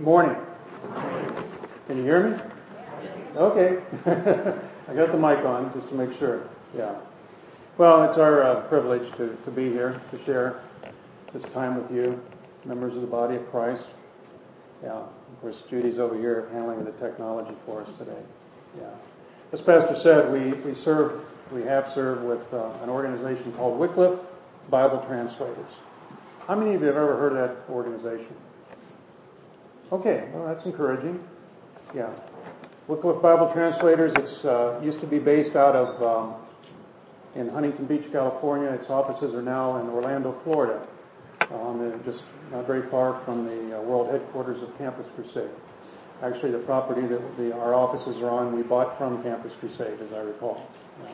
Morning. Can you hear me? Okay. I got the mic on just to make sure. Yeah. Well, it's our uh, privilege to, to be here to share this time with you, members of the body of Christ. Yeah. Of course, Judy's over here handling the technology for us today. Yeah. As Pastor said, we, we serve, we have served with uh, an organization called Wycliffe Bible Translators. How many of you have ever heard of that organization? Okay, well, that's encouraging. Yeah. Wycliffe Bible Translators, it's uh, used to be based out of um, in Huntington Beach, California. Its offices are now in Orlando, Florida, um, just not very far from the uh, world headquarters of Campus Crusade. Actually, the property that the, our offices are on, we bought from Campus Crusade, as I recall. Yeah.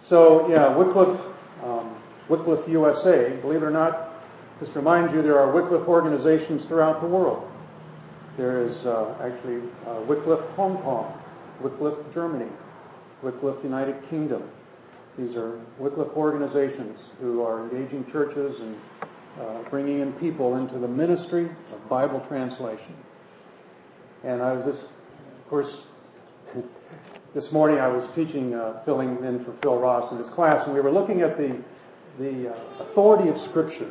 So, yeah, Wycliffe, um, Wycliffe USA, believe it or not, just to remind you, there are Wycliffe organizations throughout the world. There is uh, actually uh, Wycliffe Hong Kong, Wycliffe Germany, Wycliffe United Kingdom. These are Wycliffe organizations who are engaging churches and uh, bringing in people into the ministry of Bible translation. And I was just, of course, this morning I was teaching, uh, filling in for Phil Ross in his class, and we were looking at the, the uh, authority of Scripture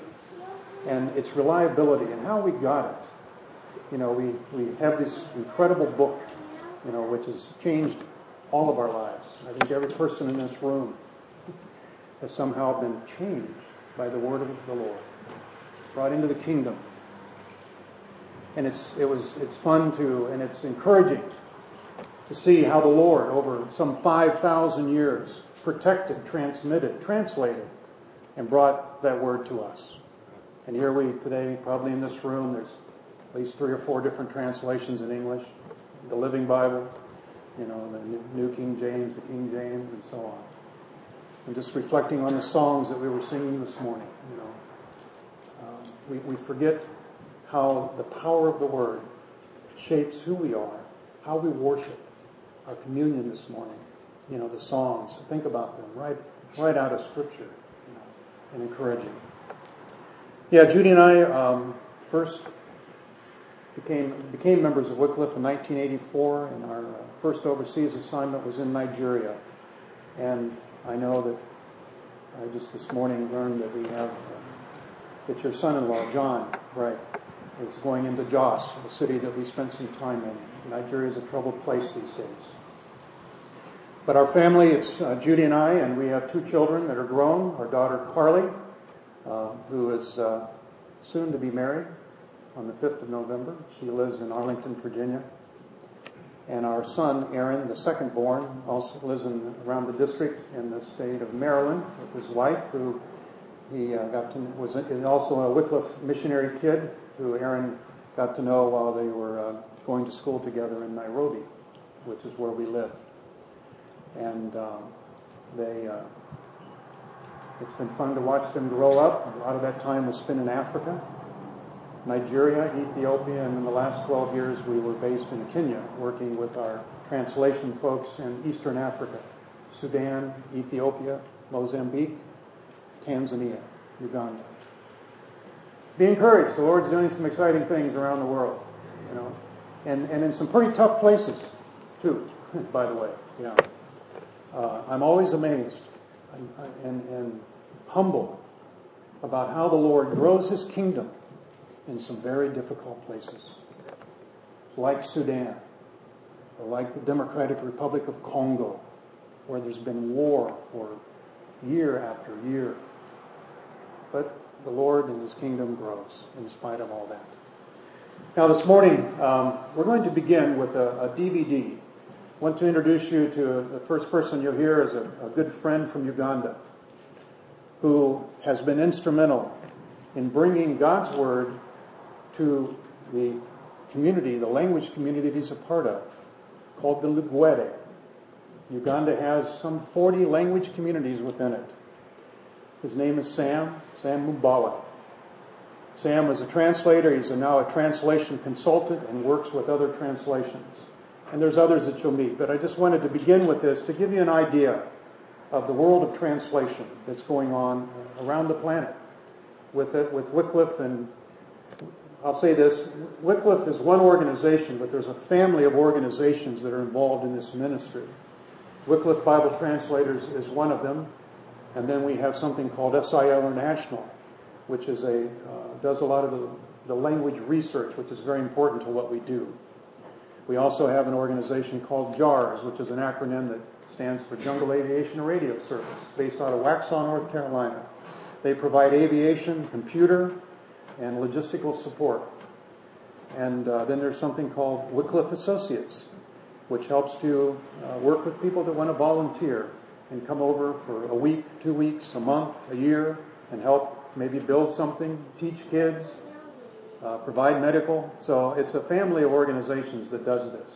and its reliability and how we got it. You know, we, we have this incredible book, you know, which has changed all of our lives. I think every person in this room has somehow been changed by the word of the Lord, brought into the kingdom. And it's, it was, it's fun to, and it's encouraging to see how the Lord, over some 5,000 years, protected, transmitted, translated, and brought that word to us. And here we today, probably in this room, there's at least three or four different translations in English. The Living Bible, you know, the New King James, the King James, and so on. And just reflecting on the songs that we were singing this morning, you know. Um, we, we forget how the power of the Word shapes who we are, how we worship, our communion this morning, you know, the songs. Think about them right, right out of Scripture, you know, and encouraging. Yeah, Judy and I um, first became became members of Wycliffe in 1984, and our uh, first overseas assignment was in Nigeria. And I know that I just this morning learned that we have uh, that your son-in-law John, right, is going into Jos, the city that we spent some time in. Nigeria is a troubled place these days. But our family, it's uh, Judy and I, and we have two children that are grown. Our daughter Carly uh, who is uh, soon to be married on the 5th of November. She lives in Arlington, Virginia. And our son, Aaron, the second born, also lives in, around the district in the state of Maryland with his wife, who he uh, got to was also a Wycliffe missionary kid who Aaron got to know while they were uh, going to school together in Nairobi, which is where we live. And um, they uh, it's been fun to watch them grow up. A lot of that time was spent in Africa, Nigeria, Ethiopia, and in the last 12 years we were based in Kenya, working with our translation folks in Eastern Africa, Sudan, Ethiopia, Mozambique, Tanzania, Uganda. Be encouraged. The Lord's doing some exciting things around the world, you know, and, and in some pretty tough places, too, by the way. Yeah. Uh, I'm always amazed and, and, humble about how the Lord grows his kingdom in some very difficult places, like Sudan, or like the Democratic Republic of Congo, where there's been war for year after year. But the Lord and his kingdom grows in spite of all that. Now, this morning, um, we're going to begin with a, a DVD. I want to introduce you to the first person you'll hear is a, a good friend from Uganda who has been instrumental in bringing God's Word to the community, the language community that he's a part of, called the Lugwere. Uganda has some 40 language communities within it. His name is Sam, Sam Mubala. Sam is a translator. He's a, now a translation consultant and works with other translations. And there's others that you'll meet. But I just wanted to begin with this to give you an idea of the world of translation that's going on around the planet with it, with Wycliffe and I'll say this Wycliffe is one organization, but there's a family of organizations that are involved in this ministry. Wycliffe Bible Translators is one of them, and then we have something called SIL International, which is a, uh, does a lot of the, the language research, which is very important to what we do. We also have an organization called JAARS, which is an acronym that stands for Jungle Aviation Radio Service, based out of Waxhaw, North Carolina. They provide aviation, computer, and logistical support. And uh, then there's something called Wycliffe Associates, which helps to uh, work with people that want to volunteer and come over for a week, two weeks, a month, a year, and help maybe build something, teach kids, uh, provide medical. So it's a family of organizations that does this.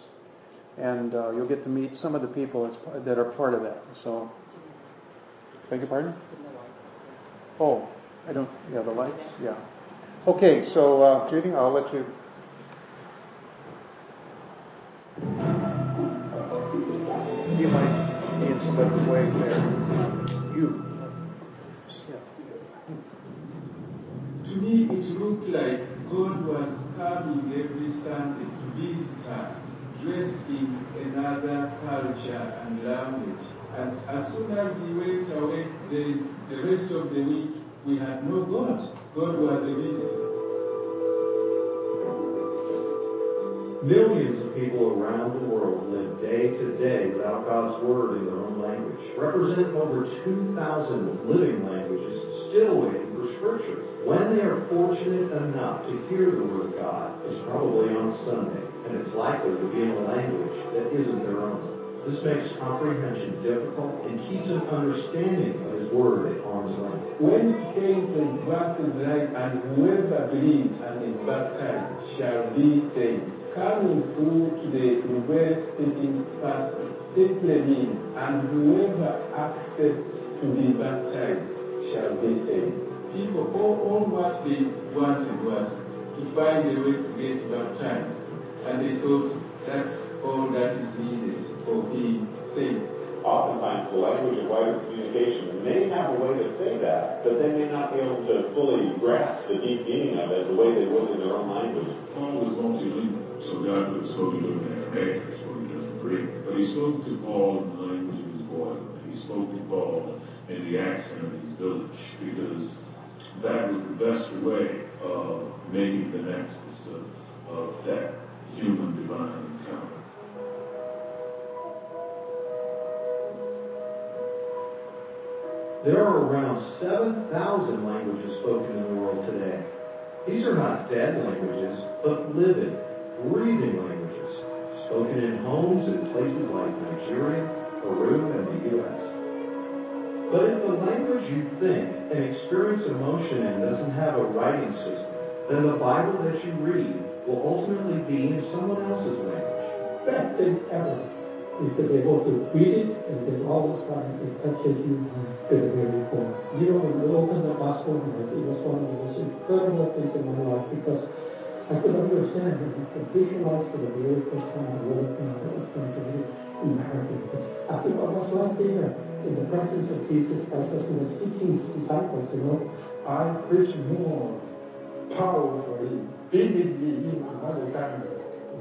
And uh, you'll get to meet some of the people that are part of that. So, beg your pardon? Oh, I don't, yeah, the lights, yeah. Okay, so uh, Judy, I'll let you. You might be in somebody's way there. You. To me, it looked like God was coming every Sunday to visit us, dressed in another culture and language. And as soon as he went away, the, the rest of the week, we had no God. God was a visitor. Millions of people around the world live day to day without God's Word in their own language, representing over 2,000 living languages still waiting for Scripture. When they are fortunate enough to hear the Word of God, it's probably on Sunday, and it's likely to be in a language that isn't their own. This makes comprehension difficult and keeps an understanding of His Word at arm's length. When came to like, and whoever believes and is baptized shall be saved, coming through to the English-speaking person simply means, and whoever accepts to be baptized shall be saved. People, all, all what they wanted was to find a way to get baptized, and they thought that's all that is needed for being saved. Oftentimes, the language of wider communication may have a way to say that, but they may not be able to fully grasp the deep meaning of it the way they would in their own language. Paul was multilingual. So God would spoke to him in Aramaic, or spoke to him in Greek. But he spoke to Paul in the language of his boyhood. He spoke to Paul in the accent of his village because that was the best way of making the nexus of, of that human divine encounter. There are around 7,000 languages spoken in the world today. These are not dead languages, but living, breathing languages, spoken in homes in places like Nigeria, But if the language you think and experience emotion in doesn't have a writing system, then the Bible that you read will ultimately be in someone else's language. Best thing ever is to be able to read it and then all of a sudden it touches you to the very core. You know, when you open the gospel, it was one of the most incredible things in my life because I could understand that the could visualize for the the word of God that was translated in. Because as if I was right there in the presence of Jesus Christ as he was teaching his disciples, you know, I preach more powerfully, vividly in my mother tongue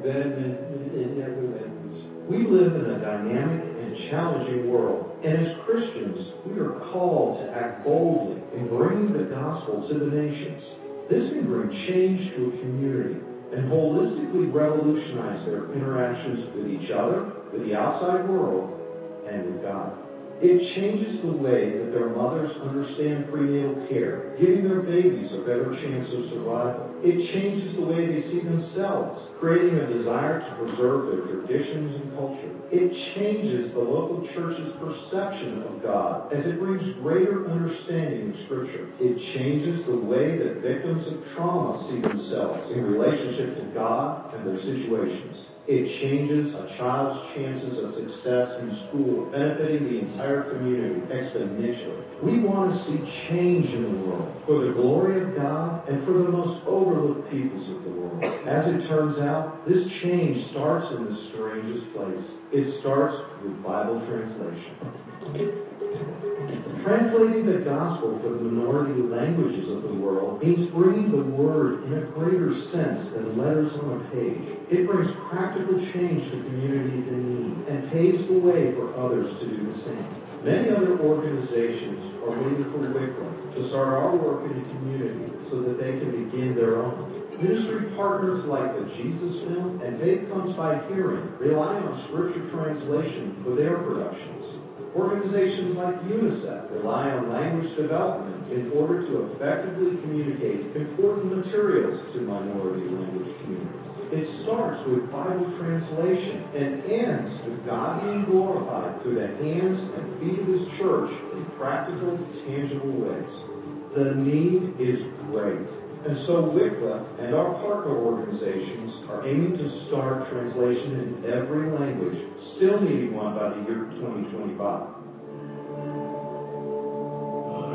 than in, any other language. We live in a dynamic and challenging world, and as Christians, we are called to act boldly in bringing the gospel to the nations. This can bring change to a community and holistically revolutionize their interactions with each other, with the outside world, and with God. It changes the way that their mothers understand prenatal care, giving their babies a better chance of survival. It changes the way they see themselves, creating a desire to preserve their traditions and culture. It changes the local church's perception of God as it brings greater understanding of Scripture. It changes the way that victims of trauma see themselves in relationship to God and their situations. It changes a child's chances of success in school, benefiting the entire community exponentially. We want to see change in the world for the glory of God and for the most overlooked peoples of the world. As it turns out, this change starts in the strangest place. It starts with Bible translation. Translating the gospel for the minority languages of the world means bringing the word in a greater sense than letters on a page. It brings practical change to communities in need and paves the way for others to do the same. Many other organizations are waiting for Wycliffe to start our work in the community so that they can begin their own. Ministry partners like the Jesus Film and Faith Comes by Hearing rely on scripture translation for their productions. Organizations like UNICEF rely on language development in order to effectively communicate important materials to minority language communities. It starts with Bible translation and ends with God being glorified through the hands and feet of His church in practical, tangible ways. The need is great. And so Wycliffe and our partner organizations are aiming to start translation in every language, still needing one by the year 2025. Uh,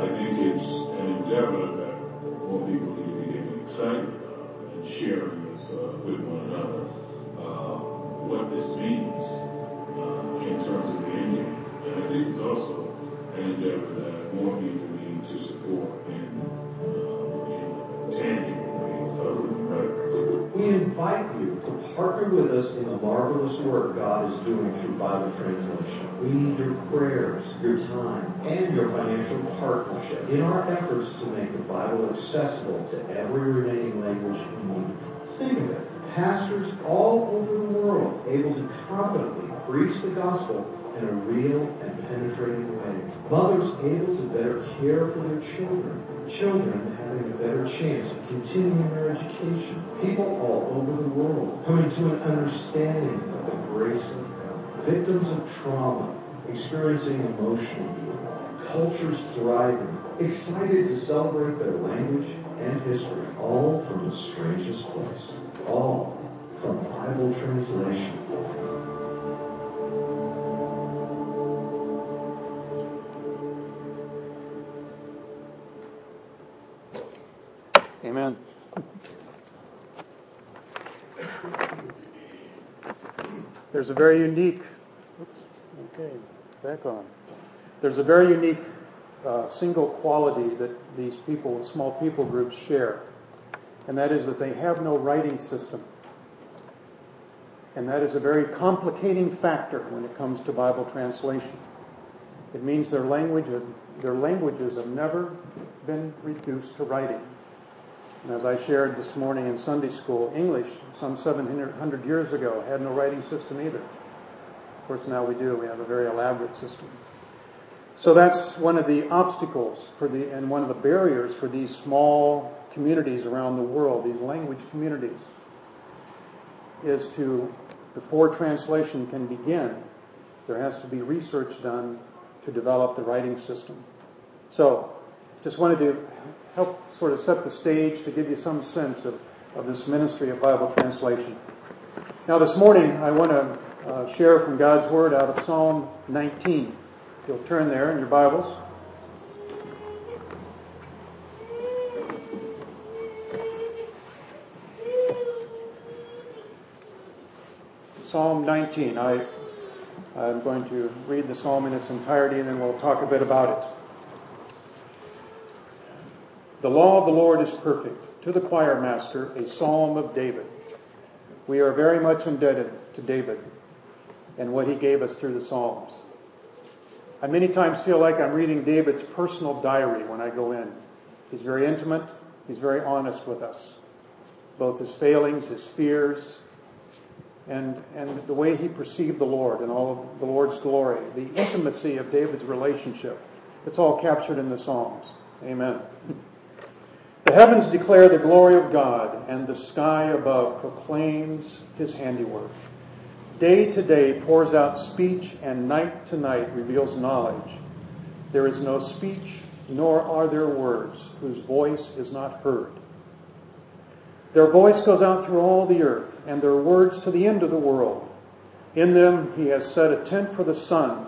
I think it's an endeavor that more people need to getting excited about and sharing with, uh, with one another uh, what this means uh, in terms of the ending. And I think it's also an endeavor that with us in the marvelous work God is doing through Bible translation. We need your prayers, your time, and your financial partnership in our efforts to make the Bible accessible to every remaining language in the world. Think of it. Pastors all over the world able to confidently preach the gospel in a real and penetrating way. Mothers able to better care for their children. Children a better chance of continuing their education. People all over the world coming to an understanding of the grace of God. Victims of trauma experiencing emotional healing. Cultures thriving. Excited to celebrate their language and history. All from the strangest place. All from Bible translation. Amen. There's a very unique, oops, okay, back on. There's a very unique uh, single quality that these people, small people groups share, and that is that they have no writing system. And that is a very complicating factor when it comes to Bible translation. It means their language, their languages have never been reduced to writing. And as I shared this morning in Sunday school, English, some 700 years ago, had no writing system either. Of course, now we do. We have a very elaborate system. So that's one of the obstacles for the, and one of the barriers for these small communities around the world, these language communities, is to, before translation can begin, there has to be research done to develop the writing system. So, just wanted to help sort of set the stage to give you some sense of, of this ministry of Bible translation. Now, this morning, I want to uh, share from God's Word out of Psalm 19. You'll turn there in your Bibles. Psalm 19. I, I'm going to read the psalm in its entirety and then we'll talk a bit about it. The law of the Lord is perfect. To the choir master, a psalm of David. We are very much indebted to David and what he gave us through the Psalms. I many times feel like I'm reading David's personal diary when I go in. He's very intimate, he's very honest with us, both his failings, his fears, and, and the way he perceived the Lord and all of the Lord's glory, the intimacy of David's relationship. It's all captured in the Psalms. Amen. The heavens declare the glory of God, and the sky above proclaims his handiwork. Day to day pours out speech, and night to night reveals knowledge. There is no speech, nor are there words, whose voice is not heard. Their voice goes out through all the earth, and their words to the end of the world. In them he has set a tent for the sun,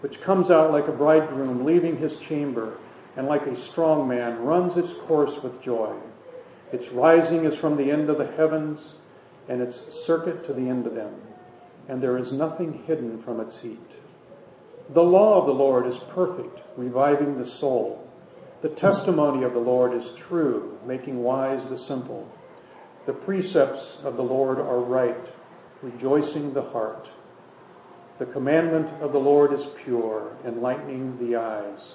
which comes out like a bridegroom leaving his chamber, and like a strong man runs its course with joy. Its rising is from the end of the heavens, and its circuit to the end of them, and there is nothing hidden from its heat. The law of the Lord is perfect, reviving the soul. The testimony of the Lord is true, making wise the simple. The precepts of the Lord are right, rejoicing the heart. The commandment of the Lord is pure, enlightening the eyes.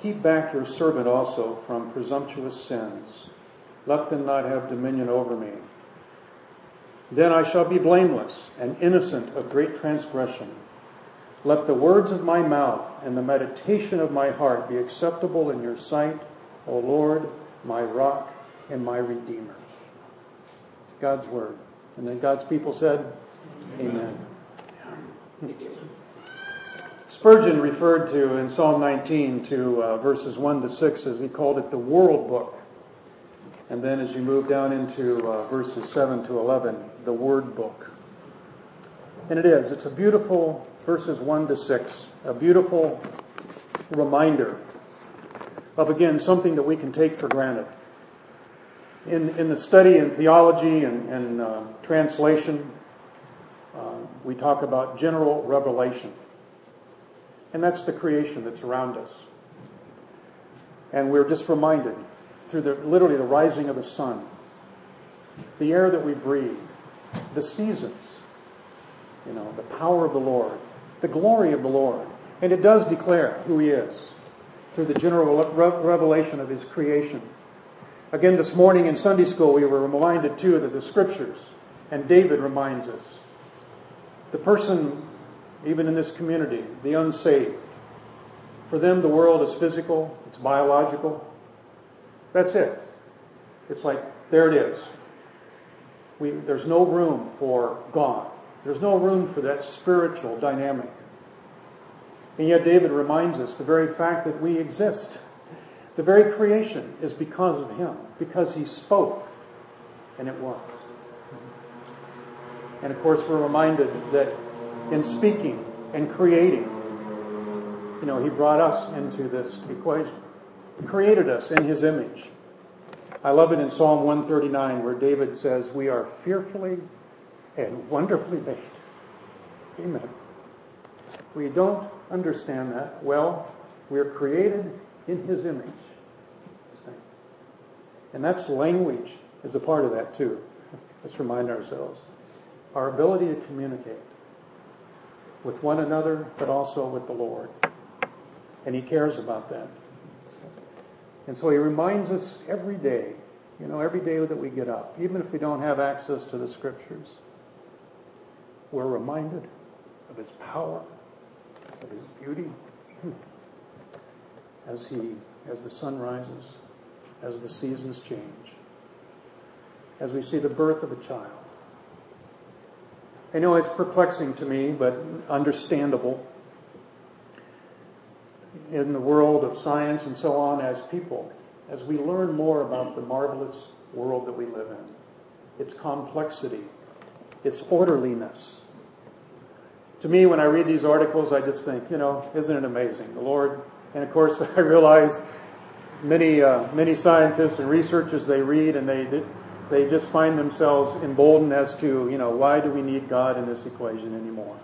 Keep back your servant also from presumptuous sins. Let them not have dominion over me. Then I shall be blameless and innocent of great transgression. Let the words of my mouth and the meditation of my heart be acceptable in your sight, O Lord, my rock and my redeemer. God's word. And then God's people said, Amen. Amen. Spurgeon referred to in Psalm 19 to uh, verses 1 to 6 as he called it the world book. And then as you move down into uh, verses 7 to 11, the word book. And it is. It's a beautiful, verses 1 to 6, a beautiful reminder of, again, something that we can take for granted. In, in the study in theology and, and uh, translation, uh, we talk about general revelation. And that's the creation that's around us. And we're just reminded through the, literally the rising of the sun, the air that we breathe, the seasons, you know, the power of the Lord, the glory of the Lord. And it does declare who He is through the general revelation of His creation. Again, this morning in Sunday school, we were reminded too that the scriptures, and David reminds us, the person, even in this community, the unsaved, for them the world is physical, it's biological. That's it. It's like, there it is. We, there's no room for God. There's no room for that spiritual dynamic. And yet David reminds us the very fact that we exist the very creation is because of him, because he spoke, and it was. And of course, we're reminded that in speaking and creating, you know, he brought us into this equation. He created us in his image. I love it in Psalm 139 where David says, We are fearfully and wonderfully made. Amen. We don't understand that. Well, we're created in his image. And that's language is a part of that too. Let's remind ourselves. Our ability to communicate with one another, but also with the Lord. And He cares about that. And so He reminds us every day, you know, every day that we get up, even if we don't have access to the Scriptures, we're reminded of His power, of His beauty, as He, as the sun rises as the seasons change, as we see the birth of a child. I know it's perplexing to me, but understandable in the world of science and so on as people, as we learn more about the marvelous world that we live in, its complexity, its orderliness. To me, when I read these articles, I just think, you know, isn't it amazing? The Lord, and of course, I realize many uh, many scientists and researchers they read and they they just find themselves emboldened as to you know why do we need God in this equation anymore?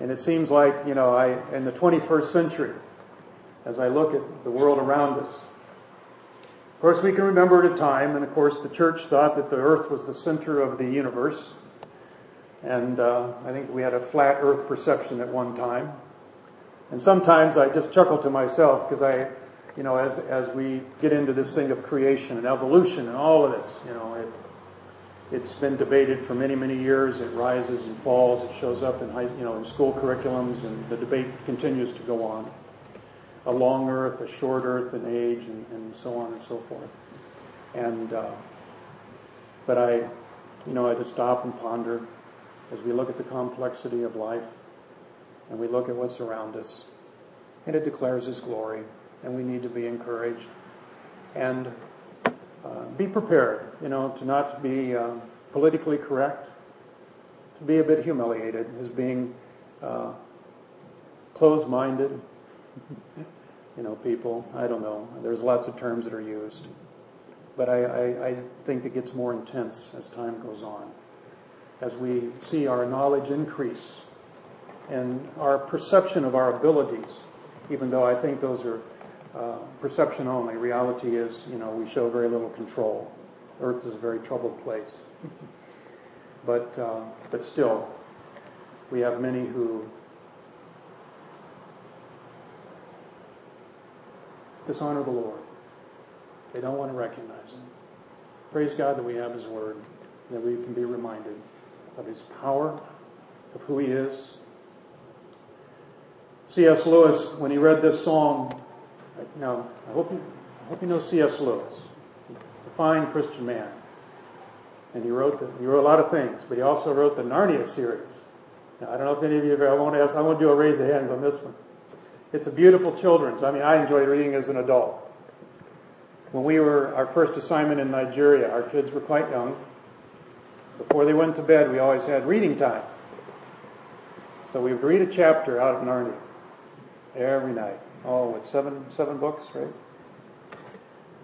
And it seems like you know I in the 21st century, as I look at the world around us. Of course, we can remember at a time, and of course, the church thought that the Earth was the center of the universe, and uh, I think we had a flat Earth perception at one time. And sometimes I just chuckle to myself because I, you know, as, as we get into this thing of creation and evolution and all of this, you know, it, it's been debated for many, many years. It rises and falls. It shows up in high, you know, in school curriculums, and the debate continues to go on. A long Earth, a short Earth an age, and, and so on and so forth. And uh, but I, you know, I just stop and ponder as we look at the complexity of life and we look at what's around us, and it declares His glory, and we need to be encouraged and uh, be prepared, you know, to not be uh, politically correct, to be a bit humiliated as being uh, closed-minded. you know, people. I don't know. There's lots of terms that are used, but I, I, I think it gets more intense as time goes on, as we see our knowledge increase and our perception of our abilities. Even though I think those are uh, perception only, reality is, you know, we show very little control. Earth is a very troubled place. but, uh, but still, we have many who dishonor the Lord. They don't want to recognize Him. Praise God that we have His Word, that we can be reminded of His power, of who He is. C.S. Lewis, when he read this psalm, now I hope you, I hope you know C.S. Lewis. He's a fine Christian man, and he wrote the, he wrote a lot of things, but he also wrote the Narnia series. Now I don't know if any of you have, I won't ask. I won't do a raise of hands on this one. It's a beautiful children's. I mean, I enjoyed reading as an adult. When we were our first assignment in Nigeria, our kids were quite young. Before they went to bed, we always had reading time. So we would read a chapter out of Narnia every night. Oh, what seven seven books, right?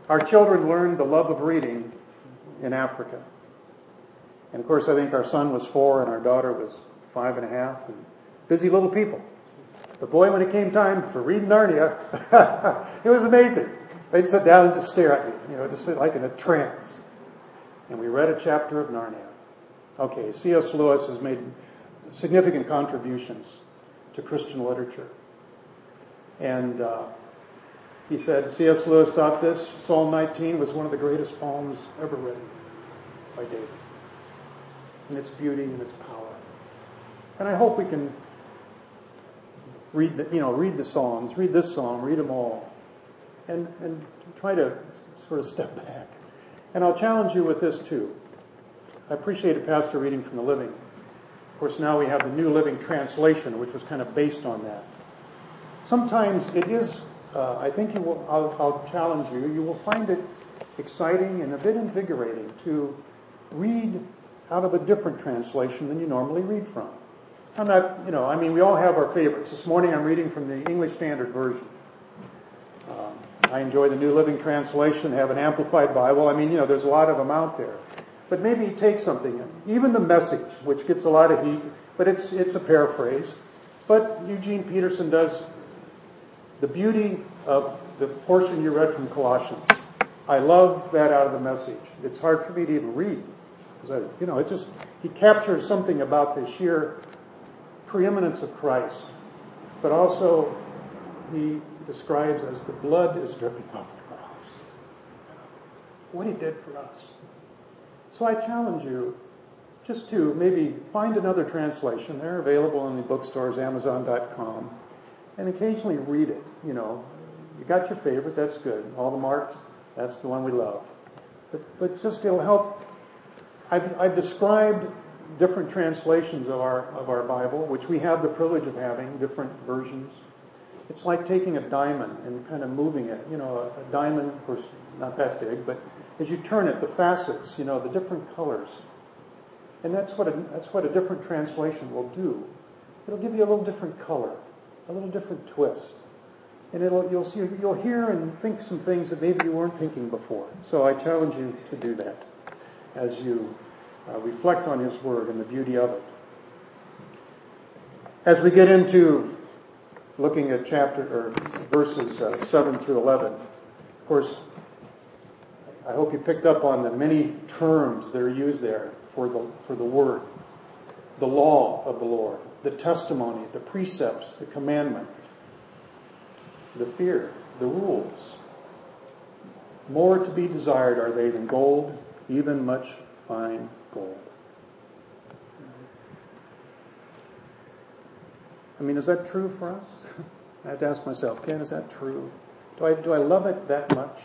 Our children learned the love of reading in Africa. And of course, I think our son was four and our daughter was five and a half. And busy little people. But boy, when it came time for reading Narnia, it was amazing. They'd sit down and just stare at me, you know, just like in a trance. And we read a chapter of Narnia. Okay, C.S. Lewis has made significant contributions to Christian literature. And uh, he said C.S. Lewis thought this, Psalm 19, was one of the greatest poems ever written by David. In its beauty and its power. And I hope we can read the, you know, read the Psalms, read this Psalm, read them all, and, and try to sort of step back. And I'll challenge you with this too. I appreciate a pastor reading from the Living. Of course, now we have the New Living Translation, which was kind of based on that. Sometimes it is, uh, I think you will, I'll, I'll challenge you, you will find it exciting and a bit invigorating to read out of a different translation than you normally read from. I'm not, you know, I mean, we all have our favorites. This morning I'm reading from the English Standard Version. Um, I enjoy the New Living Translation, have an Amplified Bible. I mean, you know, there's a lot of them out there. But maybe take something, even the message, which gets a lot of heat, but it's, it's a paraphrase. But Eugene Peterson does the beauty of the portion you read from Colossians. I love that out of the message. It's hard for me to even read. I, you know, it just, he captures something about the sheer preeminence of Christ, but also he describes as the blood is dripping off the cross. What he did for us. So I challenge you just to maybe find another translation. They're available in the bookstores, Amazon.com, and occasionally read it. You know, you got your favorite, that's good. All the marks, that's the one we love. But, but just it'll help. I've, I've described different translations of our of our Bible, which we have the privilege of having different versions. It's like taking a diamond and kind of moving it. You know, a, a diamond, of course, not that big, but as you turn it, the facets, you know, the different colors, and that's what a, that's what a different translation will do. It'll give you a little different color, a little different twist, and you'll see you'll hear and think some things that maybe you weren't thinking before. So I challenge you to do that as you uh, reflect on His Word and the beauty of it. As we get into looking at chapter or verses uh, seven through eleven, of course, I hope you picked up on the many terms that are used there for the for the Word, the law of the Lord, the testimony, the precepts, the commandment, the fear, the rules. More to be desired are they than gold, even much fine gold. I mean, is that true for us? I have to ask myself, Ken, is that true? Do I, do I love it that much?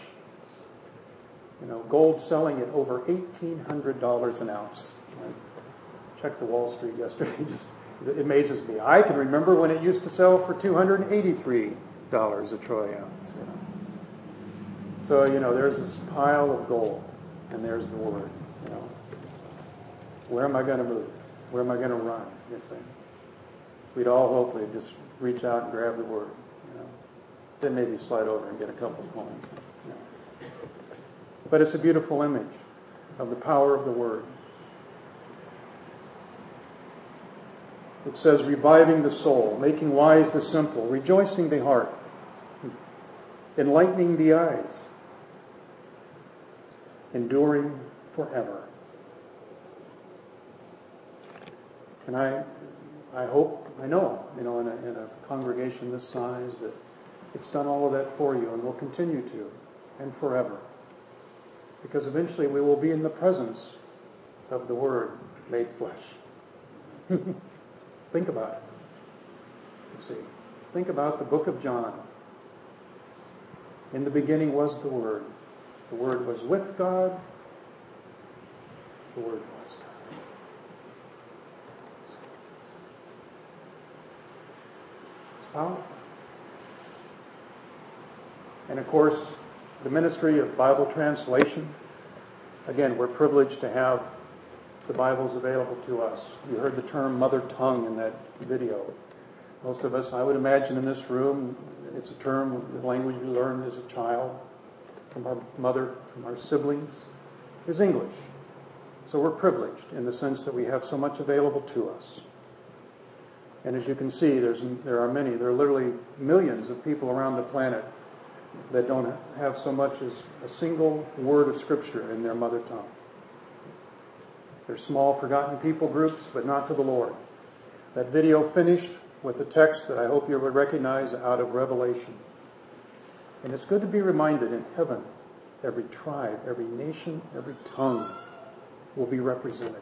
You know, gold selling at over $1,800 an ounce. I checked the Wall Street yesterday, just It amazes me. I can remember when it used to sell for $283 a troy ounce. You know. So, you know, there's this pile of gold, and there's the word. You know. Where am I going to move? Where am I going to run? You see. We'd all hope we'd just reach out and grab the word. You know. Then maybe slide over and get a couple of coins. You know. But it's a beautiful image of the power of the word. It says, reviving the soul, making wise the simple, rejoicing the heart, enlightening the eyes, enduring forever. And I, I hope, I know, you know, in a, in a congregation this size that it's done all of that for you and will continue to, and forever. Because eventually we will be in the presence of the Word made flesh. Think about it. You see, think about the book of John. In the beginning was the Word. The Word was with God. The Word was God. It's powerful. And of course, the ministry of Bible translation. Again, we're privileged to have the Bible's available to us. You heard the term mother tongue in that video. Most of us, I would imagine in this room, it's a term, the language we learned as a child from our mother, from our siblings, is English. So we're privileged in the sense that we have so much available to us. And as you can see, there are many, there are literally millions of people around the planet that don't have so much as a single word of Scripture in their mother tongue. They're small, forgotten people groups, but not to the Lord. That video finished with a text that I hope you would recognize out of Revelation. And it's good to be reminded in heaven, every tribe, every nation, every tongue will be represented.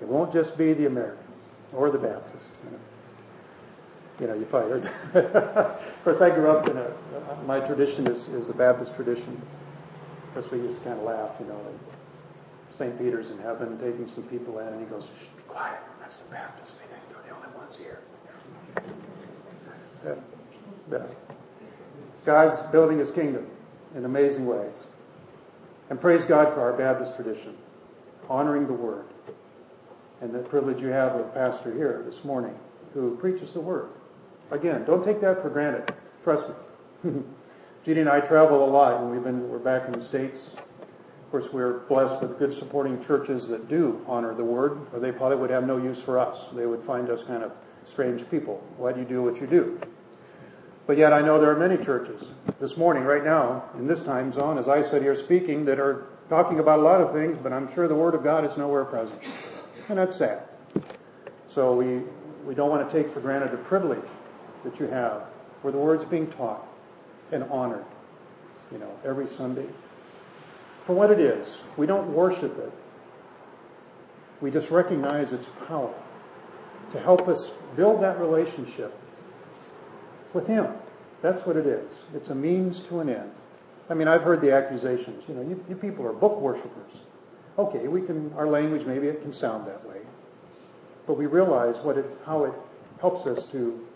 It won't just be the Americans or the Baptists. You know, you, know, you fired. of course, I grew up in a, my tradition is, is a Baptist tradition. Of course, we used to kind of laugh, you know. St. Peter's in heaven taking some people in, and he goes, be quiet. That's the Baptists. They think they're the only ones here. Yeah. Yeah. God's building his kingdom in amazing ways. And praise God for our Baptist tradition, honoring the Word. And the privilege you have of a pastor here this morning who preaches the Word. Again, don't take that for granted. Trust me. Judy and I travel a lot, and we've been we're back in the States of course, we're blessed with good supporting churches that do honor the word, or they probably would have no use for us. They would find us kind of strange people. Why do you do what you do? But yet I know there are many churches this morning, right now, in this time zone, as I sit here speaking, that are talking about a lot of things, but I'm sure the Word of God is nowhere present. And that's sad. So we, we don't want to take for granted the privilege that you have where the Word's being taught and honored, you know, every Sunday for what it is. We don't worship it. We just recognize its power to help us build that relationship with Him. That's what it is. It's a means to an end. I mean, I've heard the accusations. You know, you, you people are book worshippers. Okay, we can. Our language maybe it can sound that way, but we realize what it, how it helps us to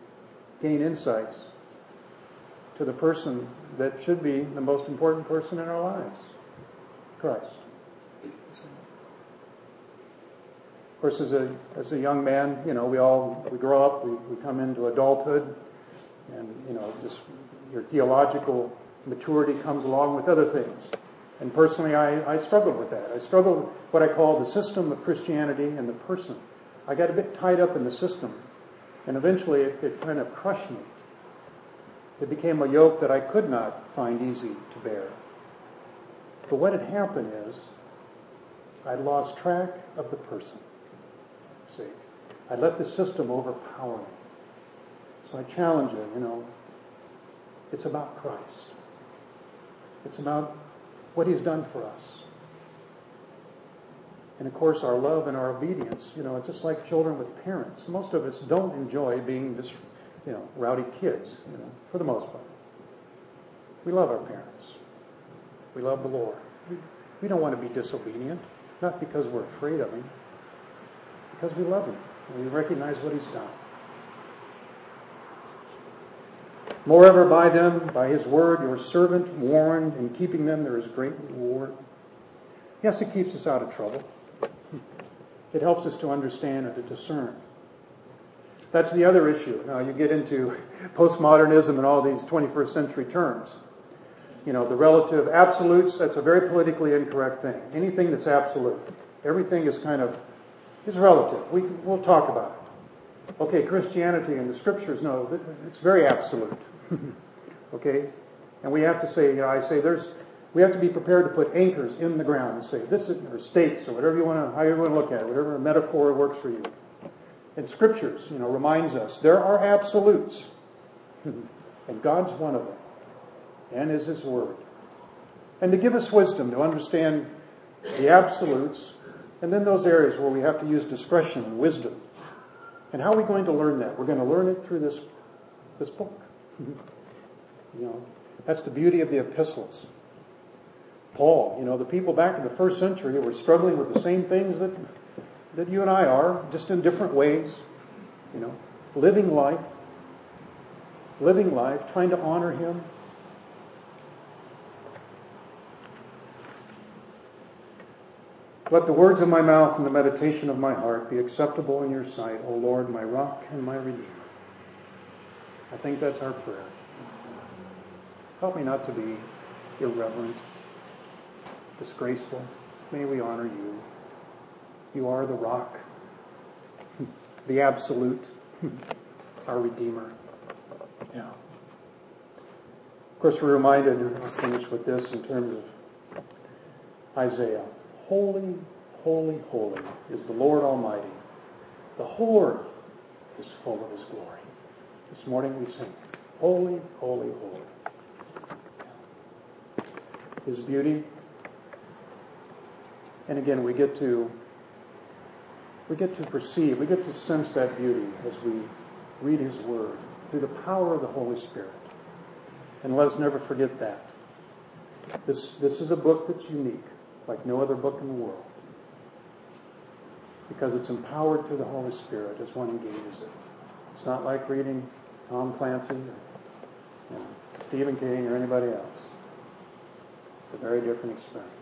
gain insights to the person that should be the most important person in our lives. Christ. Of course, as a, as a young man, you know, we all, we grow up, we, we come into adulthood, and, you know, just your theological maturity comes along with other things. And personally, I, I struggled with that. I struggled with what I call the system of Christianity and the person. I got a bit tied up in the system, and eventually it, it kind of crushed me. It became a yoke that I could not find easy to bear. But what had happened is I lost track of the person. See, I let the system overpower me. So I challenge you, you know, it's about Christ. It's about what he's done for us. And of course, our love and our obedience, you know, it's just like children with parents. Most of us don't enjoy being just, you know, rowdy kids, you know, for the most part. We love our parents. We love the Lord. We, we don't want to be disobedient, not because we're afraid of Him, because we love him and we recognize what he's done. Moreover, by them, by his word, your servant warned, in keeping them there is great reward. Yes, it keeps us out of trouble. It helps us to understand and to discern. That's the other issue. Now, you get into postmodernism and all these 21st century terms. You know, the relative absolutes, that's a very politically incorrect thing. Anything that's absolute, everything is kind of, is relative. We, we'll talk about it. Okay, Christianity and the scriptures, no, it's very absolute. okay? And we have to say, you know, I say there's, we have to be prepared to put anchors in the ground and say this is, or stakes, or whatever you want to, how you want to look at it, whatever metaphor works for you. And scriptures, you know, reminds us there are absolutes. and God's one of them. And is his word. And to give us wisdom to understand the absolutes, and then those areas where we have to use discretion and wisdom. And how are we going to learn that? We're going to learn it through this, this book. you know, that's the beauty of the epistles. Paul, you know, the people back in the first century were struggling with the same things that, that you and I are, just in different ways. You know, living life, living life, trying to honor Him. Let the words of my mouth and the meditation of my heart be acceptable in your sight, O Lord, my rock and my redeemer. I think that's our prayer. Help me not to be irreverent disgraceful. May we honor you. You are the rock, the absolute, our Redeemer. Yeah. Of course, we're reminded, I'll finish with this in terms of Isaiah. Holy, holy, holy is the Lord Almighty. The whole earth is full of his glory. This morning we sing, Holy, holy, holy. His beauty and again, we get to we get to perceive, we get to sense that beauty as we read His Word through the power of the Holy Spirit. And let us never forget that. This, this is a book that's unique, like no other book in the world. Because it's empowered through the Holy Spirit as one engages it. It's not like reading Tom Clancy or you know, Stephen King or anybody else. It's a very different experience.